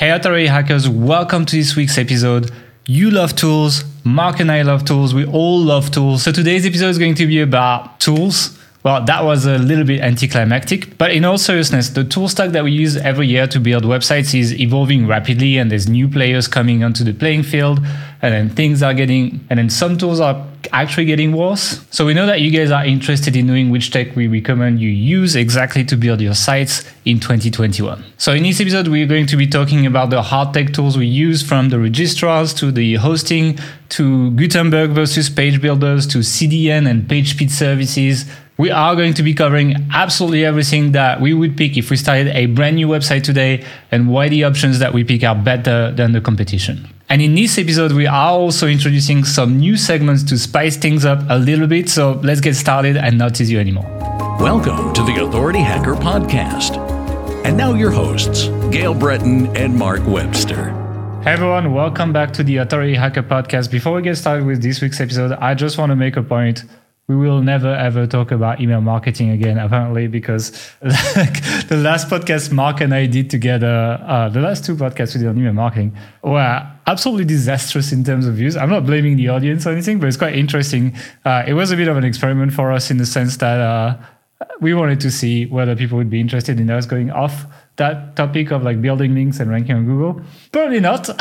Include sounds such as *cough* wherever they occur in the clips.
Hey, Authority hackers, welcome to this week's episode. You love tools, Mark and I love tools, we all love tools. So today's episode is going to be about tools. Well, that was a little bit anticlimactic, but in all seriousness, the tool stack that we use every year to build websites is evolving rapidly, and there's new players coming onto the playing field, and then things are getting, and then some tools are actually getting worse. So we know that you guys are interested in knowing which tech we recommend you use exactly to build your sites in 2021. So in this episode, we're going to be talking about the hard tech tools we use from the registrars to the hosting to Gutenberg versus page builders to CDN and page speed services. We are going to be covering absolutely everything that we would pick if we started a brand new website today and why the options that we pick are better than the competition. And in this episode, we are also introducing some new segments to spice things up a little bit. So let's get started and not tease you anymore. Welcome to the Authority Hacker Podcast. And now your hosts, Gael Breton and Mark Webster. Hey everyone, welcome back to the Authority Hacker Podcast. Before we get started with this week's episode, I just want to make a point we will never ever talk about email marketing again apparently because like, *laughs* the last podcast mark and i did together uh, the last two podcasts we did on email marketing were absolutely disastrous in terms of views. I'm not blaming the audience or anything but it's quite interesting. Uh, it was a bit of an experiment for us in the sense that uh, we wanted to see whether people would be interested in us going off that topic of like building links and ranking on Google? Probably not. *laughs*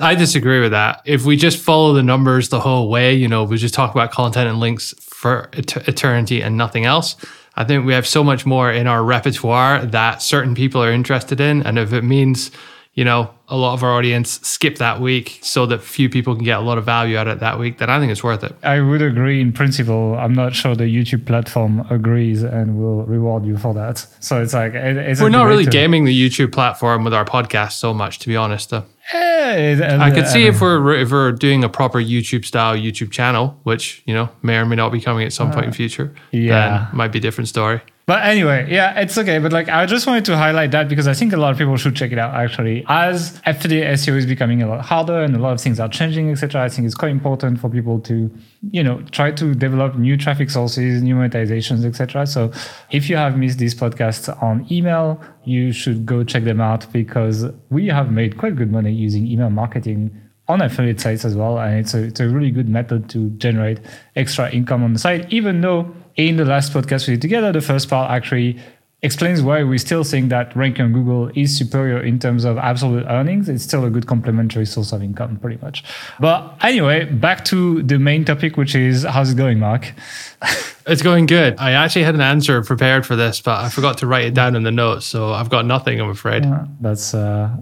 I disagree with that. If we just follow the numbers the whole way, you know, we just talk about content and links for et- eternity and nothing else. I think we have so much more in our repertoire that certain people are interested in. And if it means you know, a lot of our audience skip that week so that few people can get a lot of value out of it that week, then I think it's worth it. I would agree in principle. I'm not sure the YouTube platform agrees and will reward you for that. So it's like, it's we're not really gaming the YouTube platform with our podcast so much, to be honest. Though. Eh, I could see if we're if we're doing a proper YouTube style YouTube channel, which you know may or may not be coming at some uh, point in future. Yeah, then might be a different story. But anyway, yeah, it's okay. But like, I just wanted to highlight that because I think a lot of people should check it out. Actually, as affiliate SEO is becoming a lot harder and a lot of things are changing, etc. I think it's quite important for people to, you know, try to develop new traffic sources, new monetizations, etc. So, if you have missed these podcasts on email, you should go check them out because we have made quite good money using email marketing on affiliate sites as well. And it's a, it's a really good method to generate extra income on the site, even though in the last podcast we did together, the first part actually explains why we still think that ranking on Google is superior in terms of absolute earnings. It's still a good complementary source of income, pretty much. But anyway, back to the main topic, which is how's it going, Mark? *laughs* it's going good. I actually had an answer prepared for this, but I forgot to write it down in the notes, so I've got nothing. I'm afraid. Yeah, that's uh,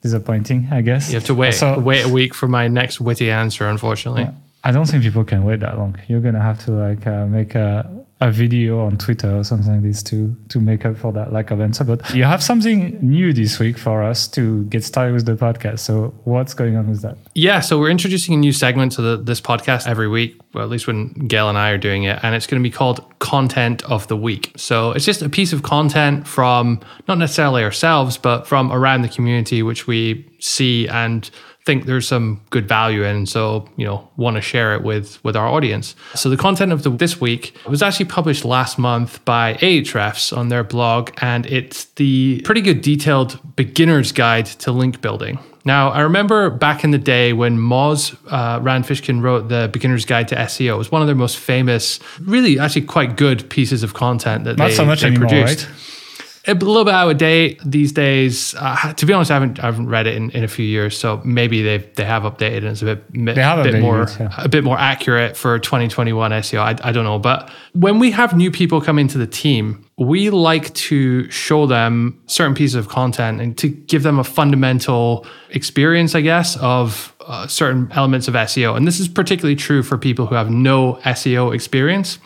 disappointing, I guess. You have to wait so, wait a week for my next witty answer, unfortunately. Yeah. I don't think people can wait that long. You're gonna have to like uh, make a a video on Twitter or something like this to to make up for that lack of answer. But you have something new this week for us to get started with the podcast. So what's going on with that? Yeah, so we're introducing a new segment to the, this podcast every week, well, at least when Gael and I are doing it, and it's going to be called Content of the Week. So it's just a piece of content from not necessarily ourselves, but from around the community, which we see and think there's some good value in so you know want to share it with with our audience so the content of the, this week was actually published last month by ahrefs on their blog and it's the pretty good detailed beginner's guide to link building now, I remember back in the day when Moz uh, Rand Fishkin wrote the Beginner's Guide to SEO. It was one of their most famous, really actually quite good pieces of content that Not they, so much they anymore, produced. Right? A little bit out of date these days. Uh, to be honest, I haven't I haven't read it in, in a few years, so maybe they they have updated and it's a bit, bit more yeah. a bit more accurate for 2021 SEO. I, I don't know, but when we have new people come into the team, we like to show them certain pieces of content and to give them a fundamental experience, I guess, of uh, certain elements of SEO. And this is particularly true for people who have no SEO experience.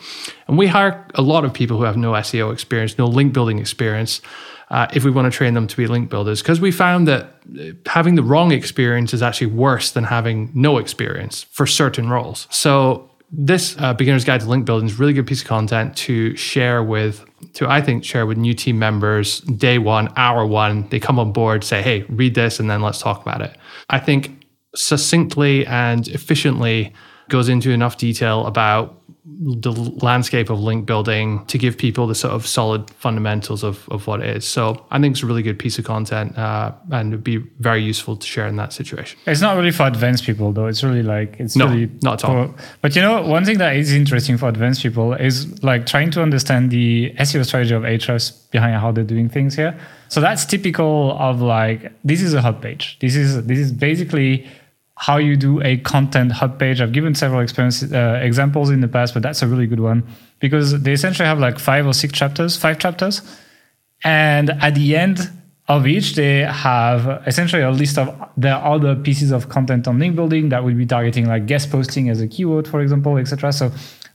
And we hire a lot of people who have no SEO experience, no link building experience. Uh, if we want to train them to be link builders, because we found that uh, having the wrong experience is actually worse than having no experience for certain roles. So this uh, beginner's guide to link building is a really good piece of content to share with to i think share with new team members day one hour one they come on board say hey read this and then let's talk about it i think succinctly and efficiently goes into enough detail about the landscape of link building to give people the sort of solid fundamentals of, of what it is. So I think it's a really good piece of content uh, and it'd be very useful to share in that situation. It's not really for advanced people though. It's really like, it's no, really not at all. For, but you know, one thing that is interesting for advanced people is like trying to understand the SEO strategy of Ahrefs behind how they're doing things here. So that's typical of like, this is a hub page. This is, this is basically how you do a content hub page. I've given several uh, examples in the past, but that's a really good one because they essentially have like five or six chapters, five chapters. And at the end of each, they have essentially a list of the other pieces of content on link building that would be targeting like guest posting as a keyword, for example, etc. So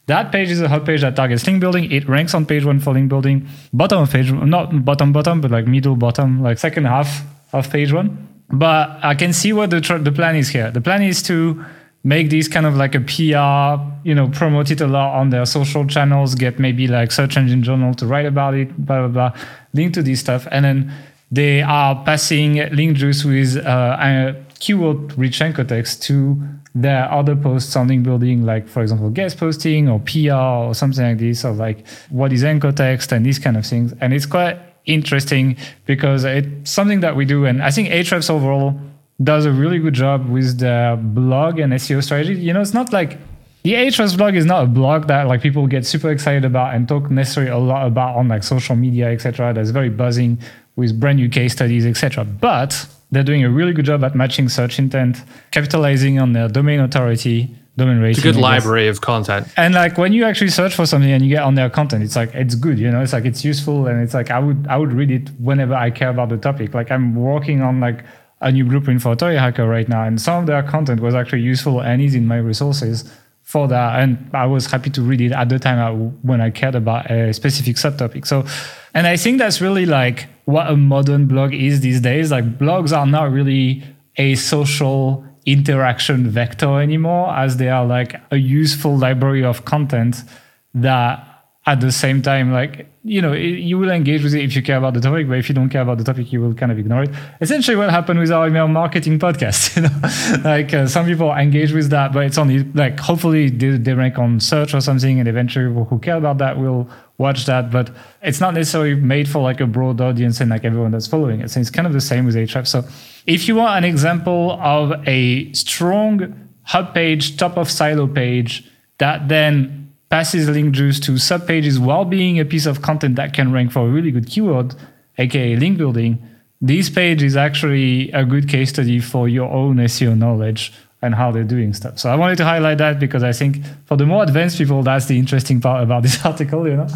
that page is a hub page that targets link building. It ranks on page one for link building. Bottom of page, not bottom bottom, but like middle bottom, like second half of page one. But I can see what the tr- the plan is here. The plan is to make this kind of like a PR, you know, promote it a lot on their social channels, get maybe like search engine journal to write about it, blah blah blah, link to this stuff, and then they are passing link juice with uh, keyword rich anchor text to their other posts on link building, like for example, guest posting or PR or something like this, or like what is anchor text and these kind of things. And it's quite interesting because it's something that we do. And I think Ahrefs overall does a really good job with the blog and SEO strategy. You know, it's not like the Ahrefs blog is not a blog that like people get super excited about and talk necessarily a lot about on like social media, etc. That's very buzzing with brand new case studies, etc. But they're doing a really good job at matching search intent, capitalizing on their domain authority, domain rating. It's a good library of content. And like when you actually search for something and you get on their content, it's like it's good, you know. It's like it's useful and it's like I would I would read it whenever I care about the topic. Like I'm working on like a new blueprint for Authority Hacker right now, and some of their content was actually useful and is in my resources for that. And I was happy to read it at the time I, when I cared about a specific subtopic. So, and I think that's really like what a modern blog is these days. Like blogs are not really a social interaction vector anymore as they are like a useful library of content that at the same time like you know you will engage with it if you care about the topic but if you don't care about the topic you will kind of ignore it. Essentially what happened with our email marketing podcast *laughs* you know? Like uh, some people engage with that but it's only like hopefully they, they rank on search or something and eventually people who care about that will watch that but it's not necessarily made for like a broad audience and like everyone that's following it. So it's kind of the same with Ahrefs. So if you want an example of a strong hub page, top of silo page that then passes link juice to subpages while being a piece of content that can rank for a really good keyword, aka link building, this page is actually a good case study for your own SEO knowledge and how they're doing stuff. So I wanted to highlight that because I think for the more advanced people, that's the interesting part about *laughs* this article, you know.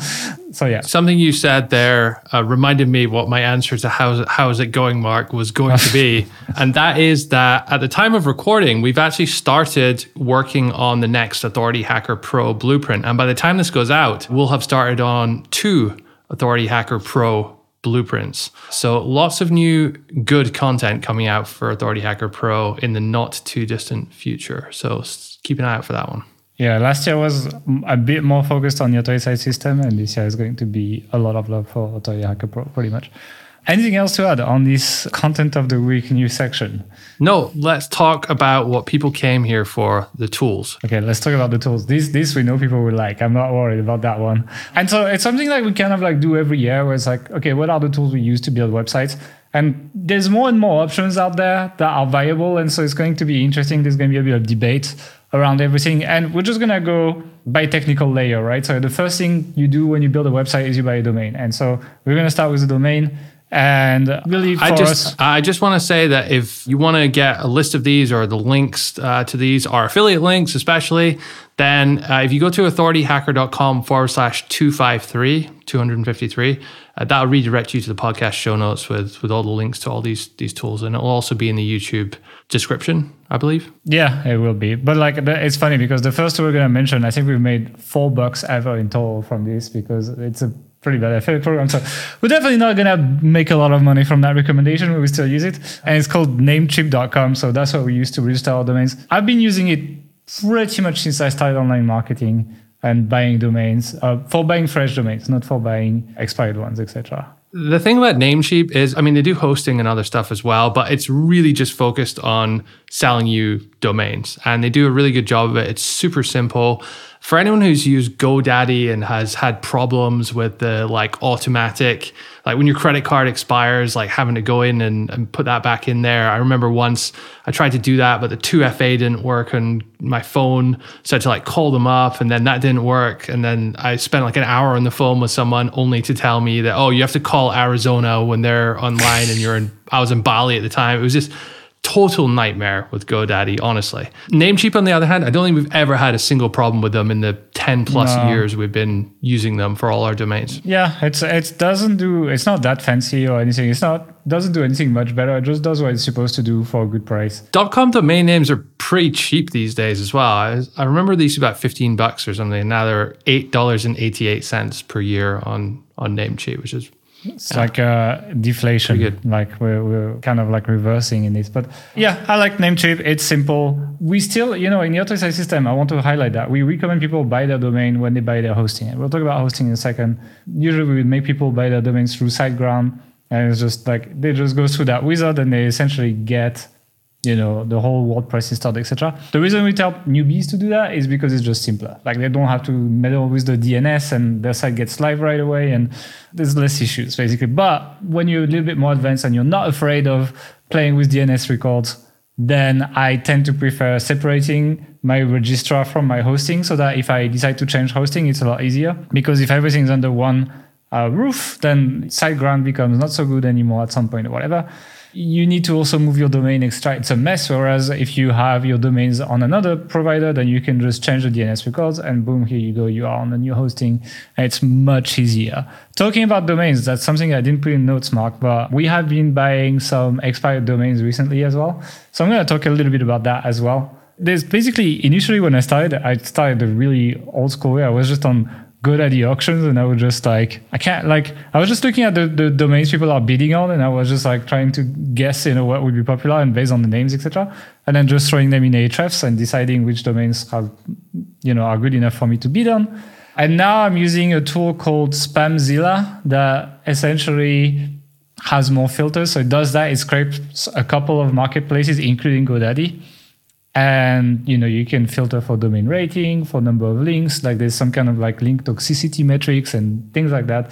So yeah, something you said there uh, reminded me what my answer to how's how is it going, Mark, was going to be, *laughs* and that is that at the time of recording, we've actually started working on the next Authority Hacker Pro blueprint, and by the time this goes out, we'll have started on two Authority Hacker Pro blueprints. So lots of new good content coming out for Authority Hacker Pro in the not too distant future. So keep an eye out for that one. Yeah, last year was a bit more focused on the Authority Site system, and this year is going to be a lot of love for Authority Hacker Pro, pretty much. Anything else to add on this content of the week news section? No, let's talk about what people came here for the tools. Okay, let's talk about the tools. This this we know people will like. I'm not worried about that one. And so it's something that we kind of like do every year where it's like, okay, what are the tools we use to build websites? And there's more and more options out there that are viable. And so it's going to be interesting. There's going to be a bit of debate around everything. And we're just going to go by technical layer, right? So the first thing you do when you build a website is you buy a domain. And so we're going to start with the domain. And really, I just us, I just want to say that if you want to get a list of these or the links uh, to these, our affiliate links especially, then uh, if you go to authorityhacker.com forward slash 253, 253, uh, that'll redirect you to the podcast show notes with with all the links to all these these tools, and it'll also be in the YouTube description, I believe. Yeah, it will be. But like, it's funny because the first two we're going to mention, I think we've made four bucks ever in total from this because it's a pretty bad affiliate program. So we're definitely not gonna make a lot of money from that recommendation, but we still use it. And it's called namecheap.com. So that's what we use to register our domains. I've been using it pretty much since I started online marketing and buying domains uh, for buying fresh domains, not for buying expired ones, etc. The thing about Namecheap is, I mean, they do hosting and other stuff as well, but it's really just focused on selling you domains. And they do a really good job of it. It's super simple for anyone who's used GoDaddy and has had problems with the like automatic, like when your credit card expires, like having to go in and, and put that back in there. I remember once I tried to do that, but the 2FA didn't work on my phone. Had to like call them up and then that didn't work. And then I spent like an hour on the phone with someone only to tell me that, oh, you have to call Arizona when they're online and you're in, I was in Bali at the time. It was just, total nightmare with GoDaddy, honestly. Namecheap, on the other hand, I don't think we've ever had a single problem with them in the 10 plus no. years we've been using them for all our domains. Yeah, it's it doesn't do it's not that fancy or anything. It's not doesn't do anything much better. It just does what it's supposed to do for a good price. .com domain names are pretty cheap these days as well. I, I remember these about 15 bucks or something. Now they're $8.88 per year on on Namecheap, which is it's yeah. like a deflation. Like we're, we're kind of like reversing in this. But yeah, I like Namecheap. It's simple. We still, you know, in the Authority Site system, I want to highlight that we recommend people buy their domain when they buy their hosting. And we'll talk about hosting in a second. Usually we would make people buy their domains through SiteGround. And it's just like they just go through that wizard and they essentially get you know the whole WordPress installed, etc. The reason we tell newbies to do that is because it's just simpler. Like they don't have to meddle with the DNS, and their site gets live right away, and there's less issues basically. But when you're a little bit more advanced and you're not afraid of playing with DNS records, then I tend to prefer separating my registrar from my hosting, so that if I decide to change hosting, it's a lot easier. Because if everything's under one uh, roof, then SiteGround becomes not so good anymore at some point or whatever you need to also move your domain extra. It's a mess. Whereas if you have your domains on another provider, then you can just change the DNS records and boom, here you go. You are on a new hosting. It's much easier. Talking about domains, that's something I didn't put in notes, Mark, but we have been buying some expired domains recently as well. So I'm going to talk a little bit about that as well. There's basically initially when I started, I started the really old school way. I was just on GoDaddy auctions and I would just like I can't like I was just looking at the, the domains people are bidding on and I was just like trying to guess you know what would be popular and based on the names etc and then just throwing them in Ahrefs and deciding which domains have you know are good enough for me to bid on. And now I'm using a tool called Spamzilla that essentially has more filters. So it does that. It scrapes a couple of marketplaces including GoDaddy and you know you can filter for domain rating for number of links like there's some kind of like link toxicity metrics and things like that.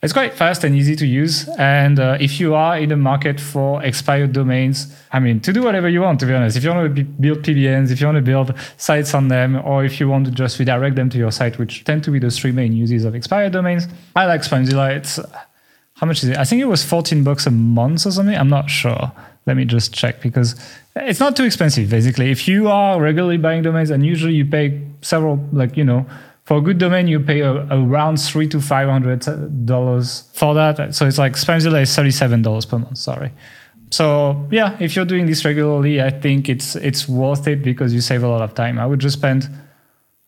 It's quite fast and easy to use. And uh, if you are in the market for expired domains i mean to do whatever you want to be honest. If you want to build pbns if you want to build sites on them or if you want to just redirect them to your site which tend to be the three main uses of expired domains i like spamzilla it's how much is it? I think it was 14 bucks a month or something. I'm not sure let me just check because it's not too expensive basically. If you are regularly buying domains and usually you pay several like you know for a good domain you pay a, around three to five hundred dollars for that. So it's like spamzilla is 37 dollars per month sorry. So yeah if you're doing this regularly i think it's it's worth it because you save a lot of time. I would just spend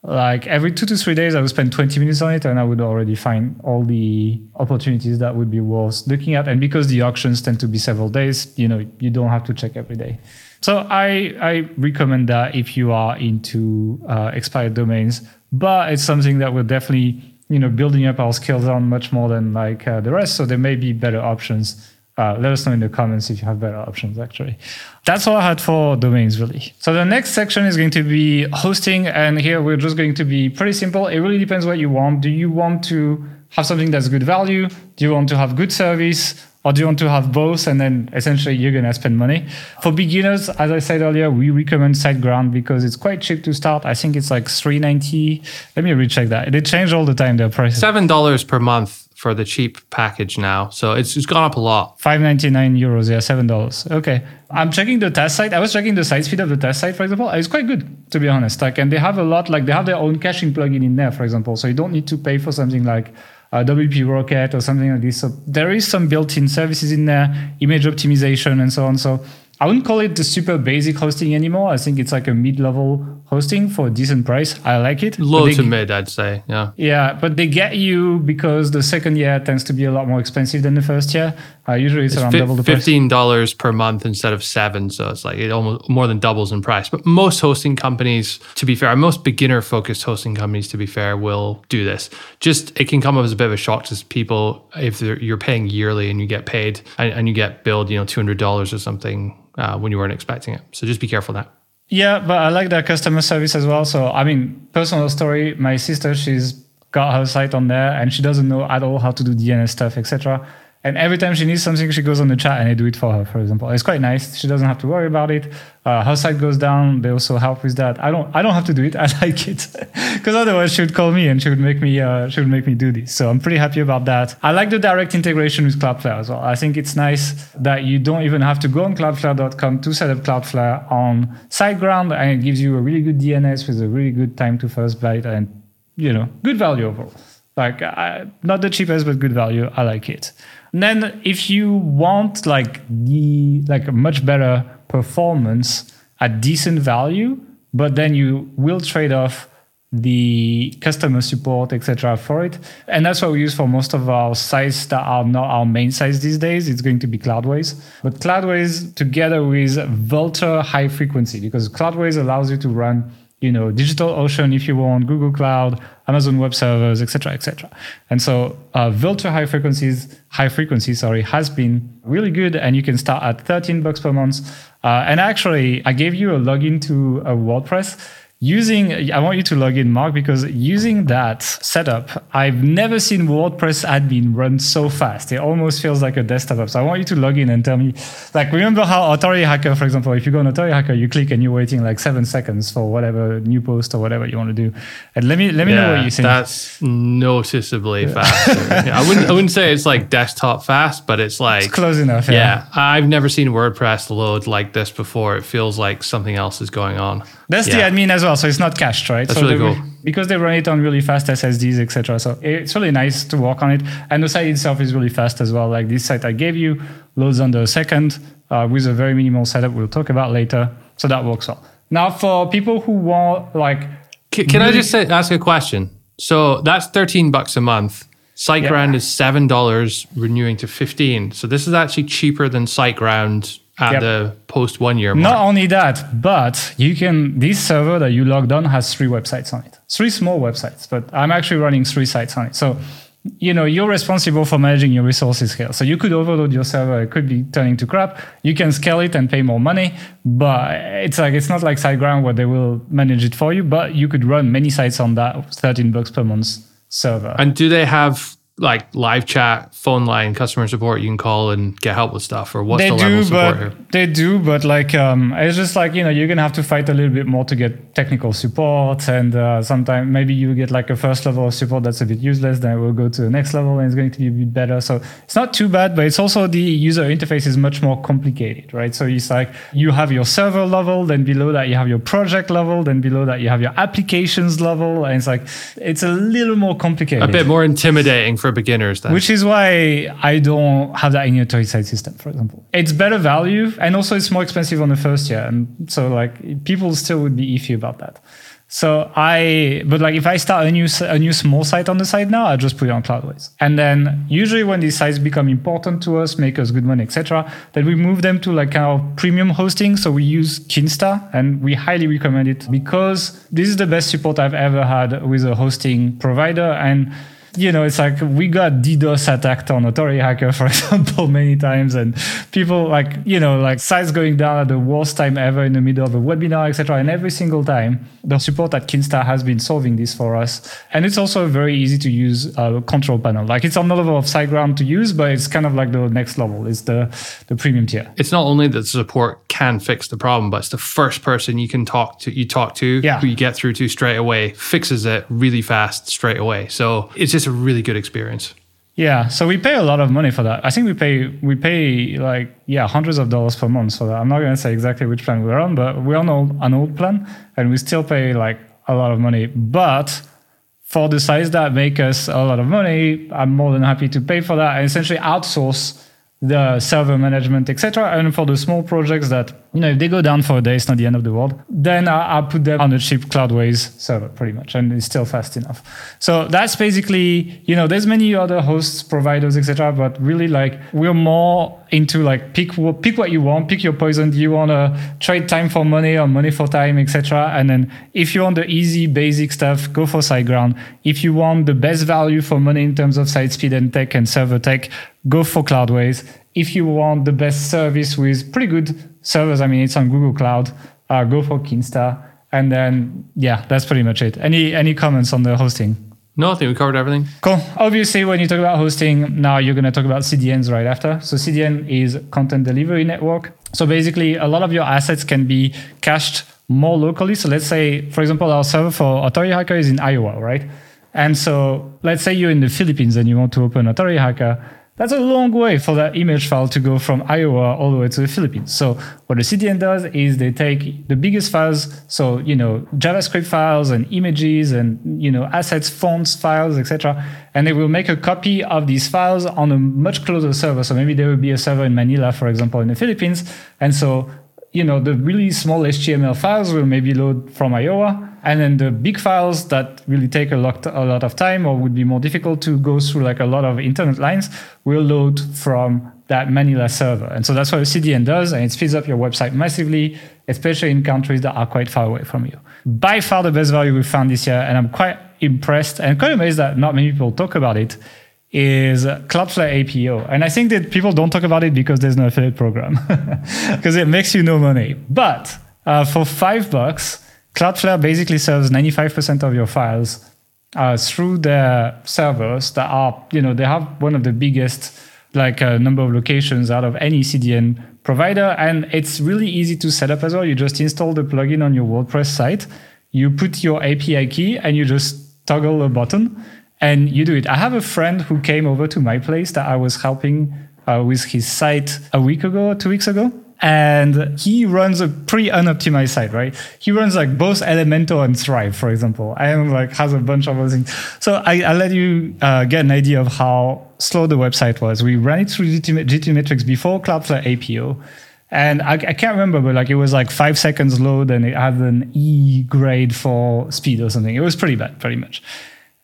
like every two to three days i would spend 20 minutes on it and i would already find all the opportunities that would be worth looking at. And because the auctions tend to be several days you know you don't have to check every day. So i i recommend that if you are into uh, expired domains but it's something that we're definitely you know building up our skills on much more than like uh, the rest. So there may be better options uh, let us know in the comments if you have better options, actually. That's all I had for domains, really. So the next section is going to be hosting. And here we're just going to be pretty simple. It really depends what you want. Do you want to have something that's good value? Do you want to have good service? Or do you want to have both? And then essentially you're going to spend money. For beginners, as I said earlier, we recommend SiteGround because it's quite cheap to start. I think it's like 390. Let me recheck that. They change all the time, their prices. $7 per month for the cheap package now. So it's, it's gone up a lot. 599 euros, yeah, $7. Okay. I'm checking the test site. I was checking the site speed of the test site, for example. It's quite good, to be honest. Like, and they have a lot, like they have their own caching plugin in there, for example. So you don't need to pay for something like uh, WP Rocket or something like this. So there is some built-in services in there, image optimization and so on. So I wouldn't call it the super basic hosting anymore. I think it's like a mid-level hosting for a decent price. I like it. Low they, to mid, I'd say. Yeah. Yeah, but they get you because the second year tends to be a lot more expensive than the first year. Uh, usually it's, it's around fi- double the price. Fifteen dollars per month instead of seven, so it's like it almost more than doubles in price. But most hosting companies, to be fair, most beginner-focused hosting companies, to be fair, will do this. Just it can come up as a bit of a shock to people if you're paying yearly and you get paid and, and you get billed, you know, two hundred dollars or something uh, when you weren't expecting it. So just be careful that. Yeah, but I like that customer service as well. So I mean, personal story: my sister, she's got her site on there, and she doesn't know at all how to do DNS stuff, etc. And every time she needs something, she goes on the chat and I do it for her, for example. It's quite nice. She doesn't have to worry about it. Uh, her site goes down. They also help with that. I don't, I don't have to do it. *laughs* I like it because otherwise she would call me and she would make me, uh, she would make me do this. So I'm pretty happy about that. I like the direct integration with Cloudflare as well. I think it's nice that you don't even have to go on cloudflare.com to set up Cloudflare on SiteGround and it gives you a really good DNS with a really good time to first byte and, you know, good value overall. Like, uh, not the cheapest, but good value. I like it. And then if you want like the like a much better performance at decent value, but then you will trade off the customer support, etc. for it. And that's what we use for most of our sites that are not our main sites these days. It's going to be Cloudways. But Cloudways together with Vultr high frequency, because Cloudways allows you to run you know, DigitalOcean if you want, Google Cloud, Amazon Web Servers, etc., etc. And so uh, Vultr high frequencies, high frequency, sorry, has been really good, and you can start at 13 bucks per month. Uh, and actually, I gave you a login to a WordPress using i want you to log in mark because using that setup i've never seen wordpress admin run so fast. It almost feels like a desktop. App so i want you to log in and tell me like remember how authority hacker for example if you go on authority hacker you click and you're waiting like seven seconds for whatever new post or whatever you want to do. And let me let me yeah, know what you think. that's noticeably yeah. fast *laughs* yeah, i wouldn't i wouldn't say it's like desktop fast but it's like it's close enough yeah. yeah i've never seen wordpress load like this before. It feels like something else is going on that's the admin as well well, so it's not cached, right? That's so really cool. Because they run it on really fast SSDs, etc. So it's really nice to work on it, and the site itself is really fast as well. Like this site I gave you loads under a second uh, with a very minimal setup. We'll talk about later, so that works well. Now, for people who want like, can, can really I just say, ask a question? So that's thirteen bucks a month. SiteGround yeah. is seven dollars, renewing to fifteen. So this is actually cheaper than SiteGround at yep. the post one year mark. Not only that, but you can this server that you logged on has three websites on it. Three small websites, but I'm actually running three sites on it. So you know you're responsible for managing your resources here so you could overload your server it could be turning to crap you can scale it and pay more money but it's like it's not like SiteGround where they will manage it for you but you could run many sites on that 13 bucks per month server and do they have like live chat, phone line, customer support you can call and get help with stuff, or what's they the level do, of support but, here? They do, but like um, it's just like you know you're gonna have to fight a little bit more to get technical support, and uh, sometimes maybe you get like a first level of support that's a bit useless, then we'll go to the next level and it's going to be a bit better. So it's not too bad, but it's also the user interface is much more complicated, right? So it's like you have your server level, then below that you have your project level, then below that you have your applications level, and it's like it's a little more complicated, a bit more intimidating for for beginners. Then. Which is why I don't have that in your toy site system, for example. It's better value, and also it's more expensive on the first year, and so like people still would be iffy about that. So I, but like if I start a new a new small site on the site now, I just put it on Cloudways, and then usually when these sites become important to us, make us good money, etc., then we move them to like our premium hosting. So we use Kinsta, and we highly recommend it because this is the best support I've ever had with a hosting provider, and you know, it's like we got DDoS attacked on Authority Hacker, *laughs* for example, many times, and people like, you know, like sites going down at the worst time ever in the middle of a webinar, etc. And every single time, the support at Kinsta has been solving this for us. And it's also very easy to use uh, control panel. Like it's on the level of SiteGround to use, but it's kind of like the next level. It's the the premium tier. It's not only that the support can fix the problem, but it's the first person you can talk to, you talk to, yeah. who you get through to straight away, fixes it really fast straight away. So it's just it's a really good experience. Yeah, so we pay a lot of money for that. I think we pay we pay like yeah hundreds of dollars per month for that. I'm not going to say exactly which plan we're on, but we're on old, an old plan, and we still pay like a lot of money. But for the size that make us a lot of money, I'm more than happy to pay for that and essentially outsource the server management, etc. And for the small projects that, you know, if they go down for a day, it's not the end of the world, then I, I put them on a cheap Cloudways server pretty much, and it's still fast enough. So that's basically, you know, there's many other hosts, providers, etc. But really, like, we're more into like pick pick what you want, pick your poison. Do you want to trade time for money or money for time, etc. And then if you want the easy, basic stuff, go for SiteGround. If you want the best value for money in terms of site speed and tech and server tech, go for Cloudways. If you want the best service with pretty good servers, I mean, it's on Google Cloud, uh, go for Kinsta. And then, yeah, that's pretty much it. Any any comments on the hosting? No, I think we covered everything. Cool. Obviously, when you talk about hosting, now you're going to talk about CDNs right after. So CDN is content delivery network. So basically, a lot of your assets can be cached more locally. So let's say, for example, our server for Authority Hacker is in Iowa, right? And so let's say you're in the Philippines and you want to open Authority Hacker that's a long way for that image file to go from Iowa all the way to the Philippines. So what the CDN does is they take the biggest files, so you know JavaScript files and images and you know assets, fonts, files, etc., and they will make a copy of these files on a much closer server. So maybe there will be a server in Manila, for example, in the Philippines, and so you know, the really small HTML files will maybe load from Iowa. And then the big files that really take a lot, a lot of time or would be more difficult to go through like a lot of internet lines will load from that Manila server. And so that's what a CDN does. And it speeds up your website massively, especially in countries that are quite far away from you. By far the best value we found this year. And I'm quite impressed and quite amazed that not many people talk about it is Cloudflare APO. And I think that people don't talk about it because there's no affiliate program, *laughs* because it makes you no money. But uh, for five bucks, Cloudflare basically serves 95% of your files uh, through their servers that are, you know, they have one of the biggest like uh, number of locations out of any CDN provider. And it's really easy to set up as well. You just install the plugin on your WordPress site, you put your API key, and you just toggle a button and you do it. I have a friend who came over to my place that I was helping uh, with his site a week ago, two weeks ago. And he runs a pretty unoptimized site, right? He runs like both Elementor and Thrive, for example, and like has a bunch of other things. So I, I let you uh, get an idea of how slow the website was. We ran it through GT GTmetrix before Cloudflare APO. And I, I, can't remember, but like it was like five seconds load and it had an E grade for speed or something. It was pretty bad, pretty much.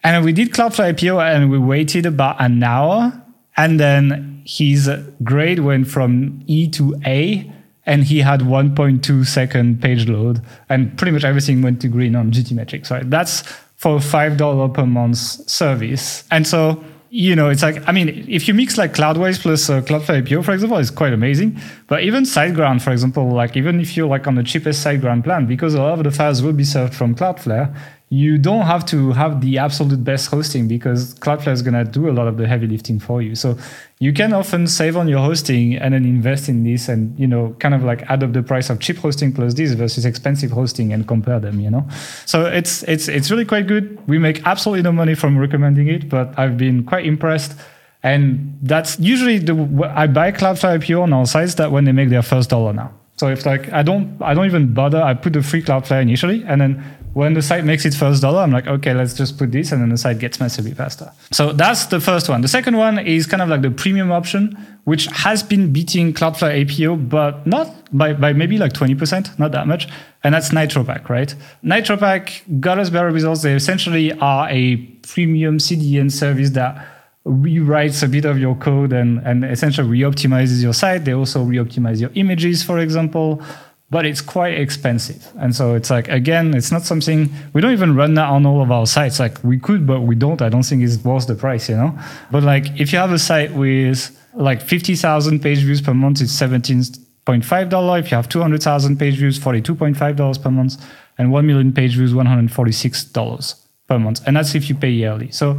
And we did Cloudflare APO and we waited about an hour. And then his grade went from E to A and he had 1.2 second page load and pretty much everything went to green on GTmetrix, right? That's for $5 per month service. And so, you know, it's like, I mean, if you mix like Cloudways plus uh, Cloudflare APO, for example, it's quite amazing. But even SiteGround, for example, like even if you're like on the cheapest SiteGround plan, because a lot of the files will be served from Cloudflare, you don't have to have the absolute best hosting because Cloudflare is going to do a lot of the heavy lifting for you. So you can often save on your hosting and then invest in this and, you know, kind of like add up the price of cheap hosting plus this versus expensive hosting and compare them, you know? So it's, it's, it's really quite good. We make absolutely no money from recommending it, but I've been quite impressed. And that's usually the, I buy Cloudflare APO on our sites that when they make their first dollar now. So if like I don't I don't even bother, I put the free Cloudflare initially, and then when the site makes its first dollar, I'm like, okay, let's just put this, and then the site gets massively faster. So that's the first one. The second one is kind of like the premium option, which has been beating Cloudflare APO, but not by, by maybe like 20%, not that much. And that's NitroPack, right? NitroPack got us better results. They essentially are a premium CDN service that rewrites a bit of your code and, and essentially re-optimizes your site. They also re-optimize your images, for example but it's quite expensive. And so it's like, again, it's not something we don't even run that on all of our sites. Like we could, but we don't. I don't think it's worth the price, you know? But like if you have a site with like 50,000 page views per month, it's $17.5. If you have 200,000 page views, $42.5 per month. And 1 million page views, $146 per month. And that's if you pay yearly. So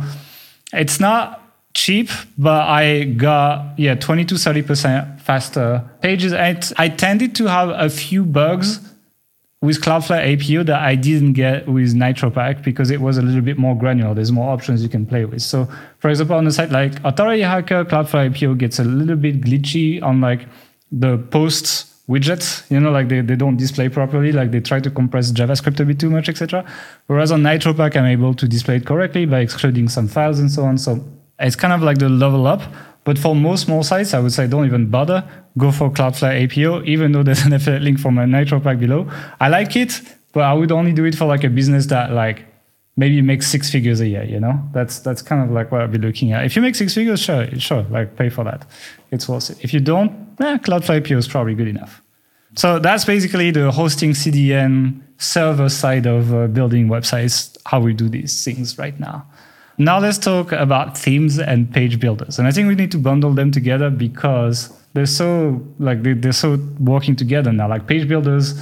it's not cheap, but I got yeah 20 to 30 percent faster pages. And I tended to have a few bugs with Cloudflare APO that I didn't get with NitroPack because it was a little bit more granular. There's more options you can play with. So, for example, on a site like Authority Hacker, Cloudflare APO gets a little bit glitchy on like the posts widgets you know like they, they don't display properly like they try to compress javascript a bit too much etc whereas on nitropack i'm able to display it correctly by excluding some files and so on so it's kind of like the level up. But for most small sites, I would say don't even bother. Go for Cloudflare APO, even though *laughs* there's an affiliate link for my NitroPack below. I like it, but I would only do it for like a business that like maybe makes six figures a year, you know? That's that's kind of like what I'll be looking at. If you make six figures, sure, sure, like pay for that. It's worth it. If you don't, eh, Cloudflare APO is probably good enough. So that's basically the hosting CDN server side of uh, building websites, how we do these things right now. Now let's talk about themes and page builders. And I think we need to bundle them together because they're so like they're so working together now. Like page builders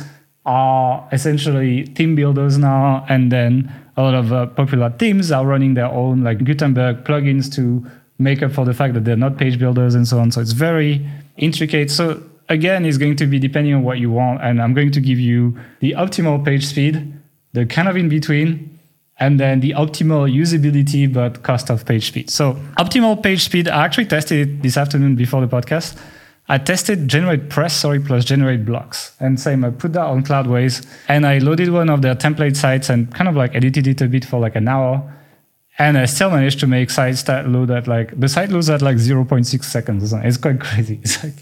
are essentially theme builders now, and then a lot of uh, popular themes are running their own like Gutenberg plugins to make up for the fact that they're not page builders and so on. So it's very intricate. So again, it's going to be depending on what you want. And I'm going to give you the optimal page speed, the kind of in between, and then the optimal usability but cost of page speed. So optimal page speed, I actually tested it this afternoon before the podcast. I tested GeneratePress, sorry, plus GenerateBlocks. And same, I put that on Cloudways and I loaded one of their template sites and kind of like edited it a bit for like an hour. And I still managed to make that load at like, the site loads at like 0.6 seconds. It's quite *laughs* crazy. It's like,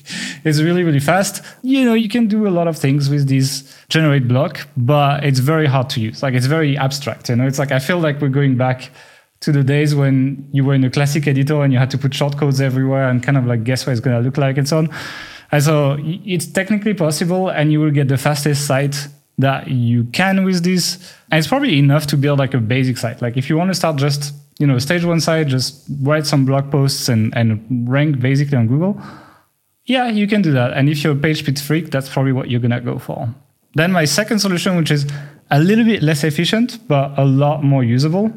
it's really, really fast. You know, you can do a lot of things with this generate block, but it's very hard to use. Like, it's very abstract. You know, it's like, I feel like we're going back to the days when you were in a classic editor and you had to put shortcodes everywhere and kind of like guess what it's going to look like and so on. And so it's technically possible and you will get the fastest site that you can with this. And it's probably enough to build like a basic site. Like if you want to start just, you know, stage one site, just write some blog posts and, and rank basically on Google. Yeah, you can do that. And if you're a page speed freak, that's probably what you're going to go for. Then my second solution, which is a little bit less efficient, but a lot more usable,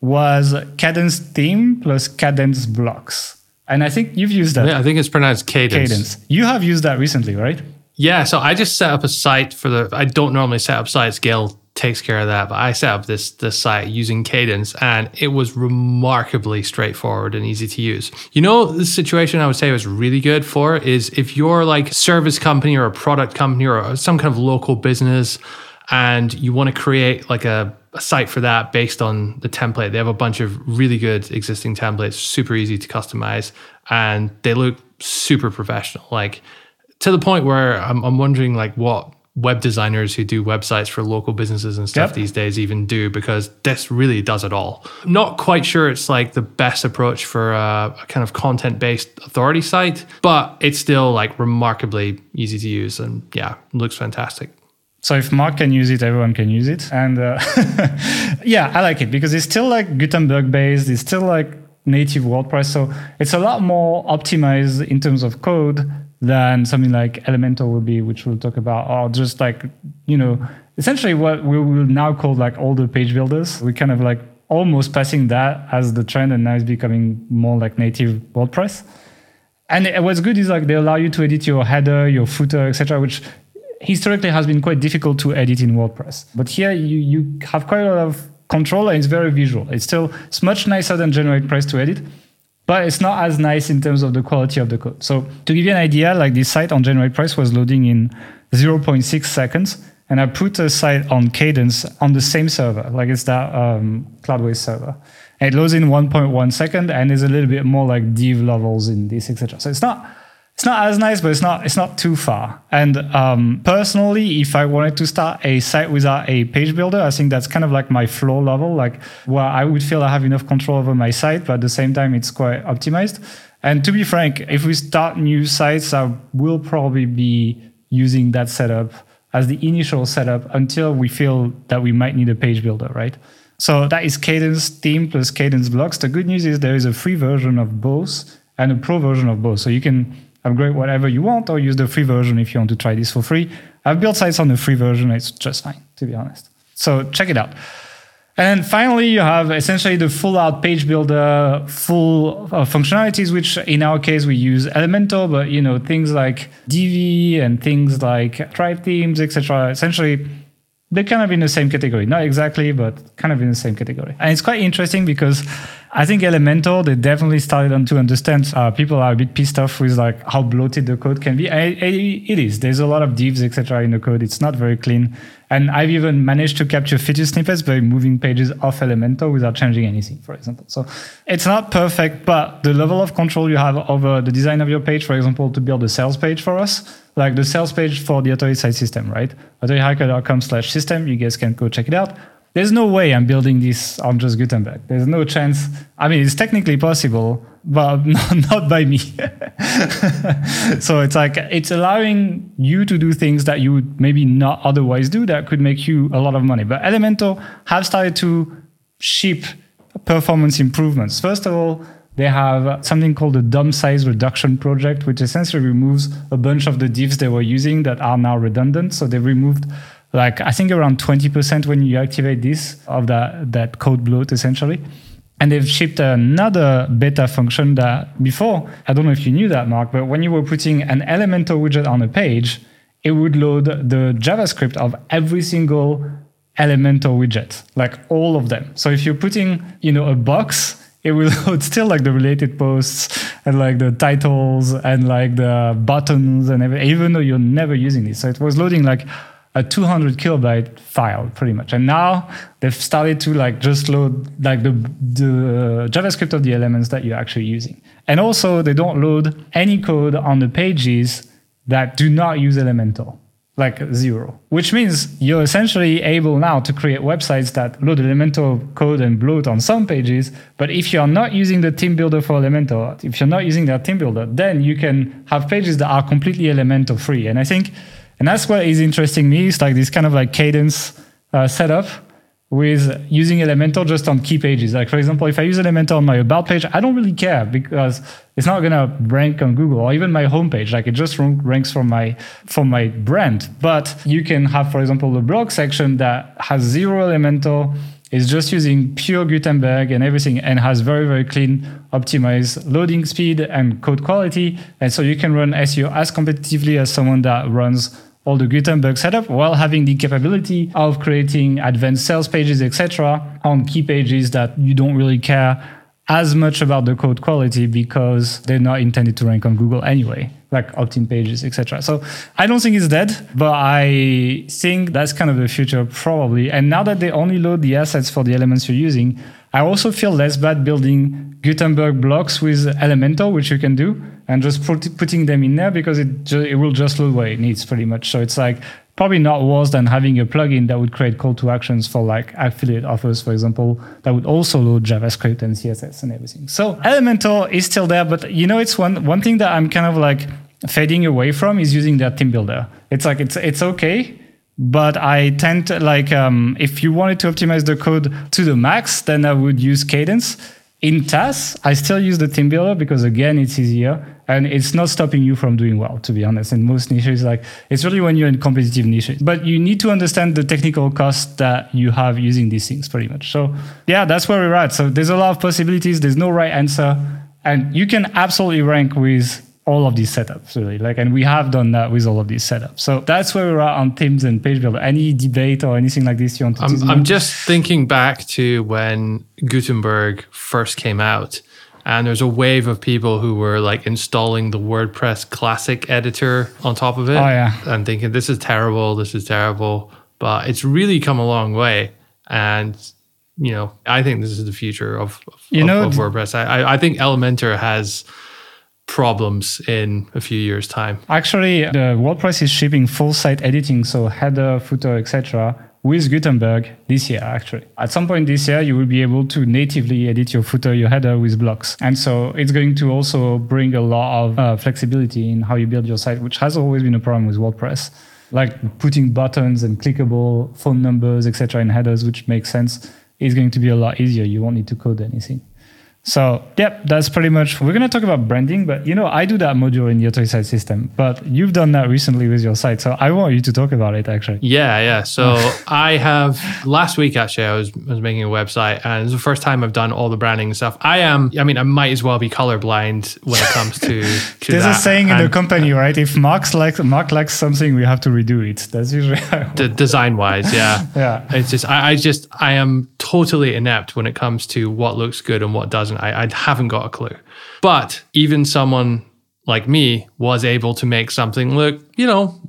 was Kadence theme plus Kadence blocks. And I think you've used that. Yeah, I think it's pronounced Kadence. Kadence. You have used that recently, right? Yeah. So I just set up a site for the. I don't normally set up sites. Gael takes care of that, but I set up this this site using Kadence, and it was remarkably straightforward and easy to use. You know, the situation I would say was really good for is if you're like service company or a product company or some kind of local business, and you want to create like a a site for that based on the template. They have a bunch of really good existing templates, super easy to customize, and they look super professional. Like to the point where I'm, I'm wondering like what web designers who do websites for local businesses and stuff yep. these days even do because this really does it all. Not quite sure it's like the best approach for a, a kind of content based authority site, but it's still like remarkably easy to use and yeah, looks fantastic. So if Mark can use it, everyone can use it. And uh, *laughs* yeah, I like it because it's still like Gutenberg based. It's still like native WordPress. So it's a lot more optimized in terms of code than something like Elementor will be, which we'll talk about, or just like, you know, essentially what we will now call like older page builders. We kind of like almost passing that as the trend and now it's becoming more like native WordPress. And what's good is like they allow you to edit your header, your footer, etc., which historically has been quite difficult to edit in WordPress. But here you, you have quite a lot of control and it's very visual. It's still it's much nicer than GeneratePress to edit, but it's not as nice in terms of the quality of the code. So to give you an idea, like this site on GeneratePress was loading in 0.6 seconds. And I put a site on Kadence on the same server, like it's that um, Cloudways server. And it loads in 1.1 second and is a little bit more like div levels in this, etc. So it's not it's not as nice, but it's not it's not too far. And um, personally, if I wanted to start a site without a page builder, I think that's kind of like my floor level, like where I would feel I have enough control over my site, but at the same time, it's quite optimized. And to be frank, if we start new sites, I will probably be using that setup as the initial setup until we feel that we might need a page builder, right? So that is Kadence theme plus Kadence blocks. The good news is there is a free version of both and a pro version of both. So you can upgrade whatever you want or use the free version if you want to try this for free. I've built sites on the free version. It's just fine, to be honest. So check it out. And finally, you have essentially the full out page builder, full uh, functionalities, which in our case, we use Elementor, but you know, things like Divi and things like Thrive themes, etc. Essentially, they're kind of in the same category. Not exactly, but kind of in the same category. And it's quite interesting because I think Elementor, they definitely started to understand uh, people are a bit pissed off with like how bloated the code can be. And it is. There's a lot of divs, etc. in the code. It's not very clean. And I've even managed to capture feature snippets by moving pages off Elementor without changing anything, for example. So it's not perfect, but the level of control you have over the design of your page, for example, to build a sales page for us, like the sales page for the Authority Site system, right? authorityhacker.com slash system. You guys can go check it out. There's no way I'm building this on just Gutenberg. There's no chance. I mean, it's technically possible, but *laughs* not by me. *laughs* so it's like it's allowing you to do things that you would maybe not otherwise do that could make you a lot of money. But Elementor have started to ship performance improvements. First of all, they have something called the DOM size reduction project, which essentially removes a bunch of the divs they were using that are now redundant. So they removed like I think around 20% when you activate this of that, that code bloat essentially. And they've shipped another beta function that before, I don't know if you knew that, Mark, but when you were putting an Elementor widget on a page, it would load the JavaScript of every single Elementor widget, like all of them. So if you're putting, you know, a box, it will *laughs* load still like the related posts and like the titles and like the buttons and everything, even though you're never using this. So it was loading like a 200 kilobyte file pretty much. And now they've started to like just load like the, the javascript of the elements that you're actually using. And also they don't load any code on the pages that do not use elementor like zero which means you're essentially able now to create websites that load elementor code and bloat on some pages but if you're not using the theme builder for elementor if you're not using that theme builder then you can have pages that are completely elementor free and i think and that's what is interesting me. is like this kind of like Kadence uh, setup with using Elementor just on key pages. Like for example, if I use Elementor on my about page, I don't really care because it's not gonna rank on Google or even my homepage. Like it just ranks for my for my brand. But you can have, for example, the blog section that has zero Elementor is just using pure Gutenberg and everything and has very, very clean, optimized loading speed and code quality. And so you can run SEO as competitively as someone that runs all the Gutenberg setup while having the capability of creating advanced sales pages, etc., on key pages that you don't really care as much about the code quality because they're not intended to rank on Google anyway, like opt-in pages, etc. So I don't think it's dead, but I think that's kind of the future probably. And now that they only load the assets for the elements you're using, I also feel less bad building Gutenberg blocks with Elementor, which you can do, and just put, putting them in there because it ju- it will just load what it needs pretty much. So it's like probably not worse than having a plugin that would create call to actions for like affiliate offers, for example, that would also load JavaScript and CSS and everything. So Elementor is still there, but you know, it's one one thing that I'm kind of like fading away from is using that theme builder. It's like it's it's okay but I tend to like um, if you wanted to optimize the code to the max, then I would use Kadence. In TAS, I still use the theme builder because again, it's easier and it's not stopping you from doing well. To be honest, in most niches, like it's really when you're in competitive niches, but you need to understand the technical cost that you have using these things, pretty much. So yeah, that's where we're at. So there's a lot of possibilities. There's no right answer, and you can absolutely rank with all of these setups really. Like and we have done that with all of these setups. So that's where we're at on themes and page builder any debate or anything like this you want to I'm, I'm just thinking back to when gutenberg first came out and there's a wave of people who were like installing the wordpress classic editor on top of it. Oh yeah. And thinking this is terrible this is terrible but it's really come a long way. And you know i think this is the future of, of you know of, of wordpress. I, I think elementor has problems in a few years time. Actually the wordpress is shipping full site editing so header footer etc with gutenberg this year actually. At some point this year you will be able to natively edit your footer your header with blocks. And so it's going to also bring a lot of uh, flexibility in how you build your site which has always been a problem with wordpress like putting buttons and clickable phone numbers etc in headers which makes sense is going to be a lot easier. You won't need to code anything So, yep, that's pretty much. We're going to talk about branding, but you know, I do that module in the Authority Site system, but you've done that recently with your site. So, I want you to talk about it actually. Yeah, yeah. So, *laughs* I have last week actually, I was, was making a website and it's the first time I've done all the branding and stuff. I am, I mean, I might as well be colorblind when it comes to. *laughs* to There's that. a saying and in the company, right? If Mark's like, Mark likes something, we have to redo it. That's usually the design wise, yeah. *laughs* yeah. It's just, I, I just, I am totally inept when it comes to what looks good and what doesn't. I, I haven't got a clue. But even someone like me was able to make something look, you know,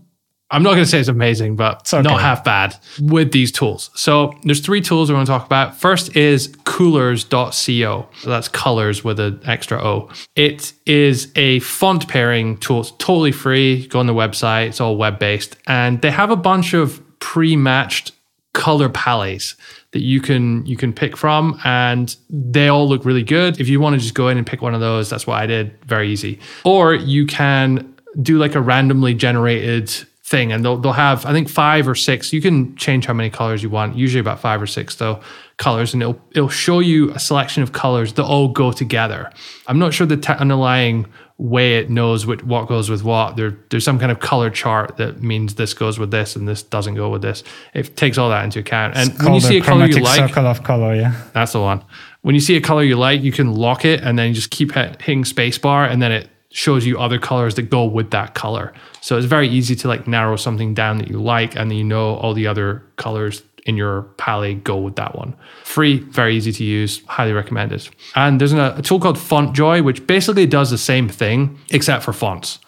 I'm not going to say it's amazing, but okay. not half bad with these tools. So there's three tools I want to talk about. First is coolors.co. So that's colors with an extra O. It is a font pairing tool. It's totally free. Go on the website. It's all web based. And they have a bunch of pre-matched color palettes that you can you can pick from and they all look really good. If you want to just go in and pick one of those that's what i did very easy. Or you can do like a randomly generated thing and they'll, they'll have i think five or six you can change how many colors you want usually about five or six though colors and it'll it'll show you a selection of colors that all go together i'm not sure the t- underlying way it knows what, what goes with what. There, there's some kind of color chart that means this goes with this and this doesn't go with this. It takes all that into account. And it's when you see a color you like, circle of color, yeah, that's the one. When you see a color you like, you can lock it and then you just keep hitting spacebar, and then it shows you other colors that go with that color. So it's very easy to like narrow something down that you like, and then you know all the other colors in your palette, go with that one. Free, very easy to use, highly recommended. And there's a, a tool called FontJoy, which basically does the same thing except for fonts.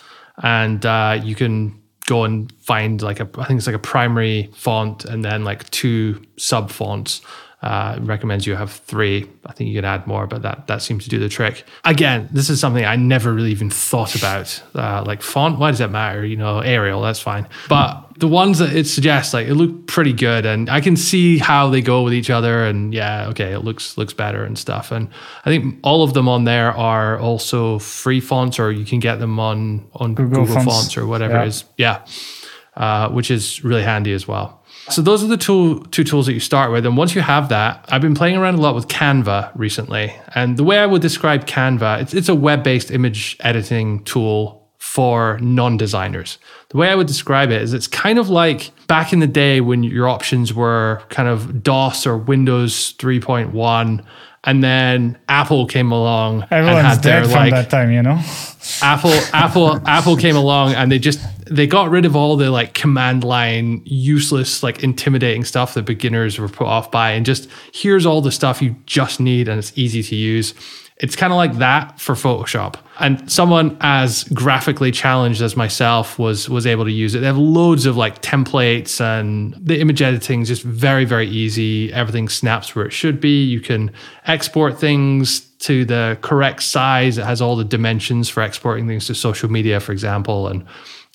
And uh, you can go and find like a, I think it's like a primary font and then like two sub fonts uh, recommends you have three. I think you can add more, but that that seems to do the trick. Again, this is something I never really even thought about. Uh, like font, why does that matter? You know, Arial, that's fine. But the ones that it suggests, like it look pretty good, and I can see how they go with each other. And yeah, okay, it looks looks better and stuff. And I think all of them on there are also free fonts, or you can get them on on Google, Google fonts. fonts. or whatever yeah. it is. Yeah, uh, which is really handy as well. So those are the two two tools that you start with, and once you have that, I've been playing around a lot with Canva recently. And the way I would describe Canva, it's, it's a web based image editing tool for non designers. The way I would describe it is it's kind of like back in the day when your options were kind of DOS or Windows 3.1 and then Apple came along Everyone's and had their, from like, that time, you know. Apple, *laughs* Apple, Apple came along and they just they got rid of all the like command line useless like intimidating stuff that beginners were put off by, and just here's all the stuff you just need and it's easy to use. It's kind of like that for Photoshop. And someone as graphically challenged as myself was was able to use it. They have loads of like templates and the image editing is just very, very easy. Everything snaps where it should be. You can export things to the correct size. It has all the dimensions for exporting things to social media, for example. And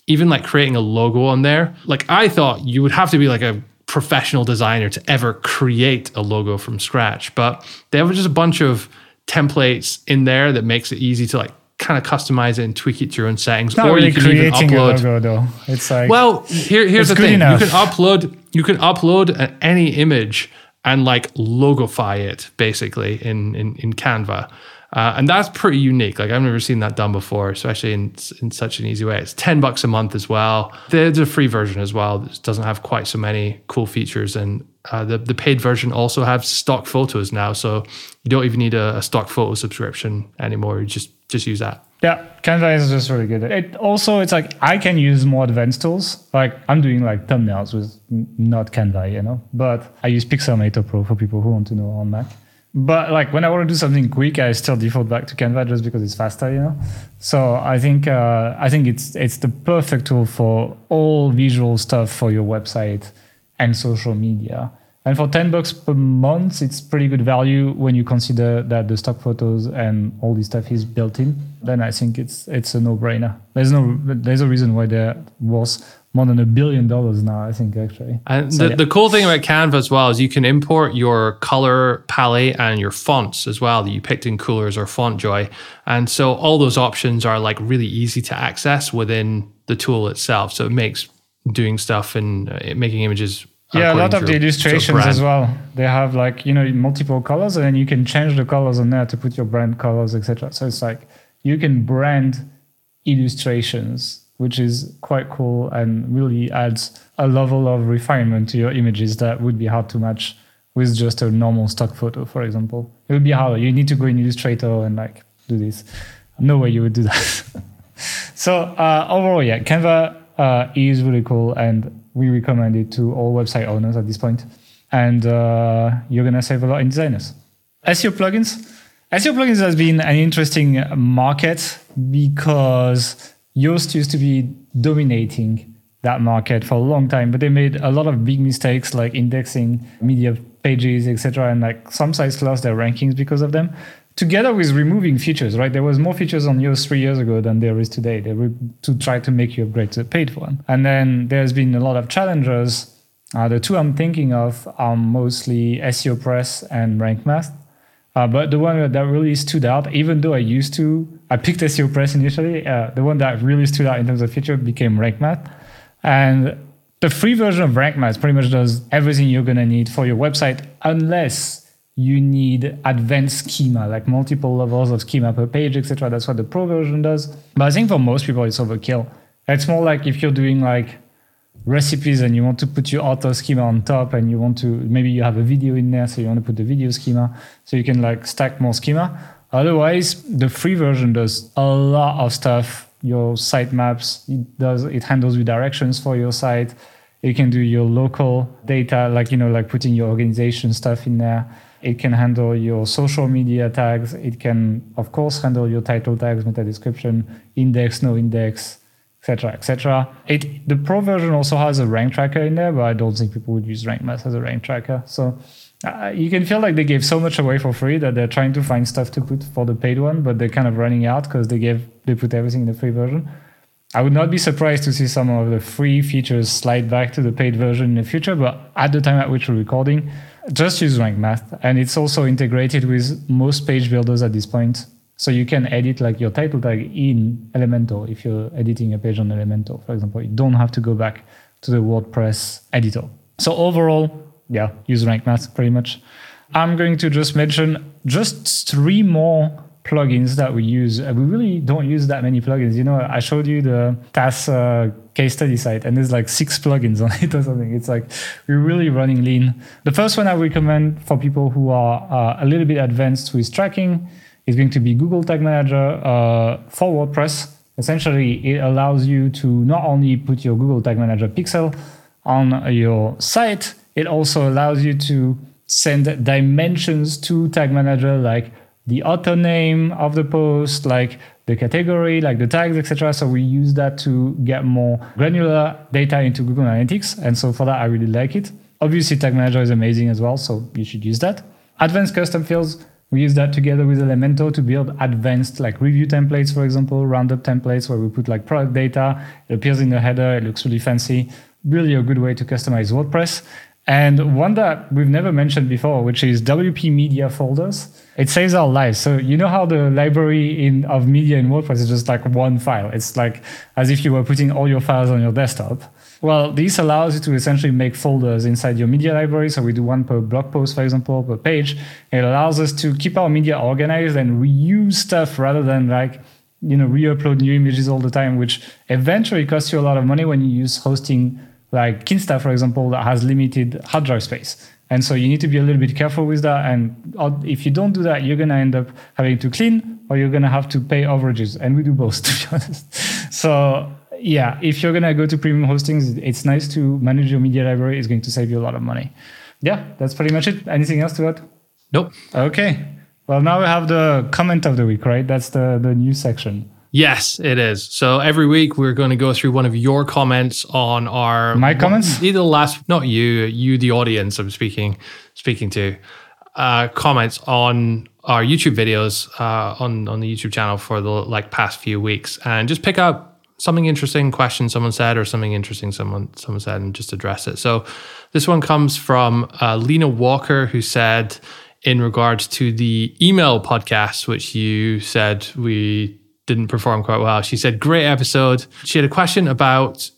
even like creating a logo on there. Like I thought you would have to be like a professional designer to ever create a logo from scratch, but they have just a bunch of templates in there that makes it easy to like kind of customize it and tweak it to your own settings. Or really you can even upload. logo though. It's like well, here, here's the thing: enough. you can upload you can upload any image and like logify it basically in in, in Canva. Uh, and that's pretty unique. Like I've never seen that done before, especially in in such an easy way. It's ten bucks a month as well. There's a free version as well. It doesn't have quite so many cool features, and uh, the the paid version also has stock photos now, so you don't even need a, a stock photo subscription anymore. You just just use that. Yeah, Canva is just really good. It also it's like I can use more advanced tools. Like I'm doing like thumbnails with not Canva, you know, but I use Pixelmator Pro for people who want to know on Mac. But like when I want to do something quick, I still default back to Canva just because it's faster, you know. So I think uh, I think it's it's the perfect tool for all visual stuff for your website and social media. And for 10 bucks per month, it's pretty good value when you consider that the stock photos and all this stuff is built in. Then I think it's it's a no-brainer. There's no there's a reason why they're worth more than a billion dollars now, I think, actually. And so, the, yeah. the cool thing about Canva as well is you can import your color palette and your fonts as well that you picked in Coolors or FontJoy. And so all those options are like really easy to access within the tool itself. So it makes doing stuff and uh, making images Yeah, a lot of the illustrations as well. They have like you know multiple colors, and then you can change the colors on there to put your brand colors, etc. So it's like you can brand illustrations, which is quite cool and really adds a level of refinement to your images that would be hard to match with just a normal stock photo, for example. It would be harder. You need to go in Illustrator and like do this. No way you would do that. *laughs* so uh, overall, yeah, Canva uh, is really cool, and we recommend it to all website owners at this point. And uh, you're gonna save a lot in designers. SEO plugins. SEO plugins has been an interesting market because Yoast used to be dominating that market for a long time, but they made a lot of big mistakes like indexing media pages, etc. And like some sites lost their rankings because of them. Together with removing features, right? There was more features on Yoast three years ago than there is today. They were to try to make you upgrade to the paid one. And then there's been a lot of challengers. Uh, the two I'm thinking of are mostly SEO Press and Rank Math. Uh, but the one that really stood out, even though I used to, I picked SEO Press initially, uh, the one that really stood out in terms of feature became Rank Math. And the free version of Rank Math pretty much does everything you're going to need for your website, unless you need advanced schema, like multiple levels of schema per page, etc. That's what the pro version does. But I think for most people, it's overkill. It's more like if you're doing like recipes and you want to put your auto schema on top and you want to maybe you have a video in there so you want to put the video schema so you can like stack more schema otherwise the free version does a lot of stuff your sitemaps. It does it handles redirections for your site. It can do your local data, like you know, like putting your organization stuff in there. It can handle your social media tags. It can, of course, handle your title tags, meta description, index, no index, etc., etc. It the pro version also has a rank tracker in there, but I don't think people would use Rank Math as a rank tracker. So uh, you can feel like they gave so much away for free that they're trying to find stuff to put for the paid one, but they're kind of running out because they gave they put everything in the free version. I would not be surprised to see some of the free features slide back to the paid version in the future, but at the time at which we're recording, just use Rank Math. And it's also integrated with most page builders at this point. So you can edit like your title tag in Elementor if you're editing a page on Elementor, for example. You don't have to go back to the WordPress editor. So overall, yeah, use rank math pretty much. I'm going to just mention just three more plugins that we use. Uh, we really don't use that many plugins. You know, I showed you the TAS uh, case study site, and there's like six plugins on *laughs* it or something. It's like we're really running lean. The first one I recommend for people who are uh, a little bit advanced with tracking is going to be Google Tag Manager uh, for WordPress. Essentially, it allows you to not only put your Google Tag Manager pixel on your site, it also allows you to send dimensions to Tag Manager, like the author name of the post, like the category, like the tags, etc. So we use that to get more granular data into Google Analytics. And so for that, I really like it. Obviously, Tag Manager is amazing as well, so you should use that. Advanced custom fields, we use that together with Elementor to build advanced like review templates, for example, roundup templates where we put like product data. It appears in the header. It looks really fancy. Really a good way to customize WordPress. And one that we've never mentioned before, which is WP Media folders. It saves our lives. So you know how the library in of media in WordPress is just like one file. It's like as if you were putting all your files on your desktop. Well, this allows you to essentially make folders inside your media library. So we do one per blog post, for example, per page. It allows us to keep our media organized and reuse stuff rather than like you know re-upload new images all the time, which eventually costs you a lot of money when you use hosting like Kinsta, for example, that has limited hard drive space. And so you need to be a little bit careful with that. And if you don't do that, you're going to end up having to clean or you're going to have to pay overages. And we do both, *laughs* to be honest. So, yeah, if you're going to go to premium hostings, it's nice to manage your media library. It's going to save you a lot of money. Yeah, that's pretty much it. Anything else to add? Nope. Okay. Well, now we have the comment of the week, right? That's the, the new section. Yes, it is. So every week we're going to go through one of your comments on our my comments. Either the last, not you, you the audience. I'm speaking speaking to uh, comments on our YouTube videos uh, on on the YouTube channel for the like past few weeks, and just pick up something interesting question someone said or something interesting someone someone said and just address it. So this one comes from uh, Lena Walker, who said in regards to the email podcast, which you said we didn't perform quite well. She said, Great episode. She had a question about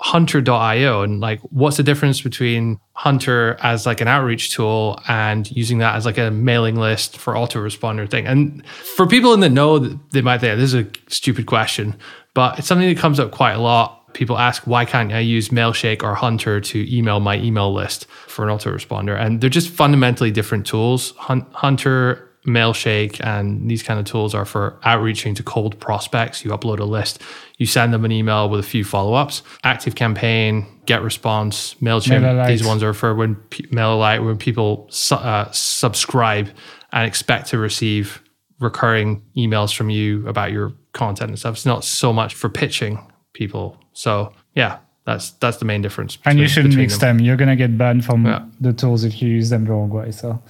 hunter.io and like what's the difference between hunter as like an outreach tool and using that as like a mailing list for autoresponder thing and for people in the know they might think this is a stupid question but it's something that comes up quite a lot people ask why can't i use mailshake or hunter to email my email list for an autoresponder and they're just fundamentally different tools hunter Mailshake and these kind of tools are for outreaching to cold prospects. You upload a list, you send them an email with a few follow ups. Active Campaign, Get Response, Mailchimp. MailerLite. These ones are for when MailerLite, when people su- uh, subscribe and expect to receive recurring emails from you about your content and stuff. It's not so much for pitching people. So yeah, that's that's the main difference. Between, and you shouldn't mix them. them. You're gonna get banned from yeah. the tools if you use them the wrong way. So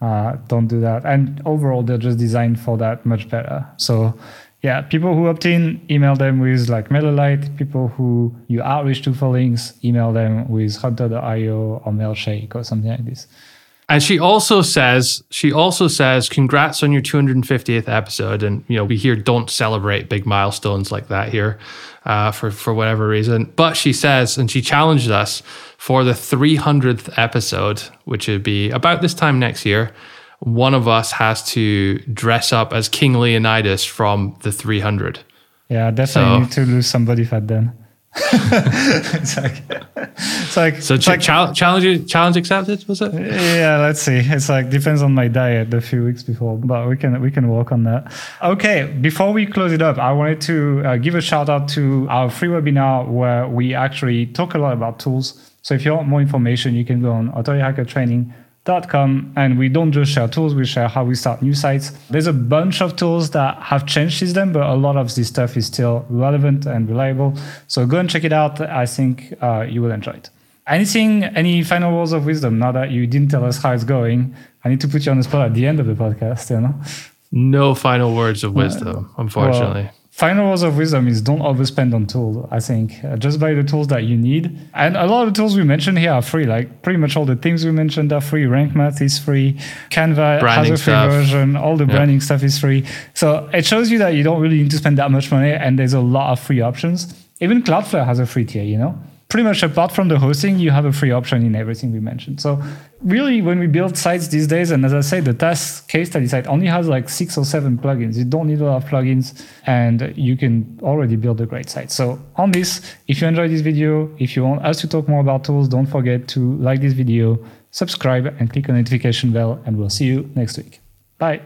uh, don't do that. And overall, they're just designed for that much better. So yeah, people who opt in, email them with like MailerLite. People who you outreach to for links, email them with Hunter.io or Mailshake or something like this. And she also says, she also says, congrats on your 250th episode. And, you know, we here don't celebrate big milestones like that here uh, for, for whatever reason. But she says, and she challenged us for the 300th episode, which would be about this time next year, one of us has to dress up as King Leonidas from the 300. Yeah, definitely so, need to lose some body fat then. *laughs* it's like, it's like, so it's like, challenge, challenge accepted, was it? Yeah, let's see. It's like depends on my diet a few weeks before, but we can we can work on that. Okay, before we close it up, I wanted to uh, give a shout out to our free webinar where we actually talk a lot about tools. So if you want more information, you can go on Authority Hacker Training com and we don't just share tools we share how we start new sites. There's a bunch of tools that have changed since then but a lot of this stuff is still relevant and reliable. So go and check it out. I think uh, you will enjoy it. Anything any final words of wisdom now that you didn't tell us how it's going? I need to put you on the spot at the end of the podcast you know? No final words of wisdom uh, unfortunately. well, final words of wisdom is don't overspend on tools. I think uh, just buy the tools that you need. And a lot of the tools we mentioned here are free. Like pretty much all the things we mentioned are free. Rank Math is free. Canva branding has a free stuff. version. All the yeah. branding stuff is free. So it shows you that you don't really need to spend that much money. And there's a lot of free options. Even Cloudflare has a free tier, you know? Pretty much apart from the hosting, you have a free option in everything we mentioned. So really, when we build sites these days, and as I say, the TAS case study site only has like six or seven plugins. You don't need a lot of plugins, and you can already build a great site. So on this, if you enjoyed this video, if you want us to talk more about tools, don't forget to like this video, subscribe, and click on the notification bell, and we'll see you next week. Bye.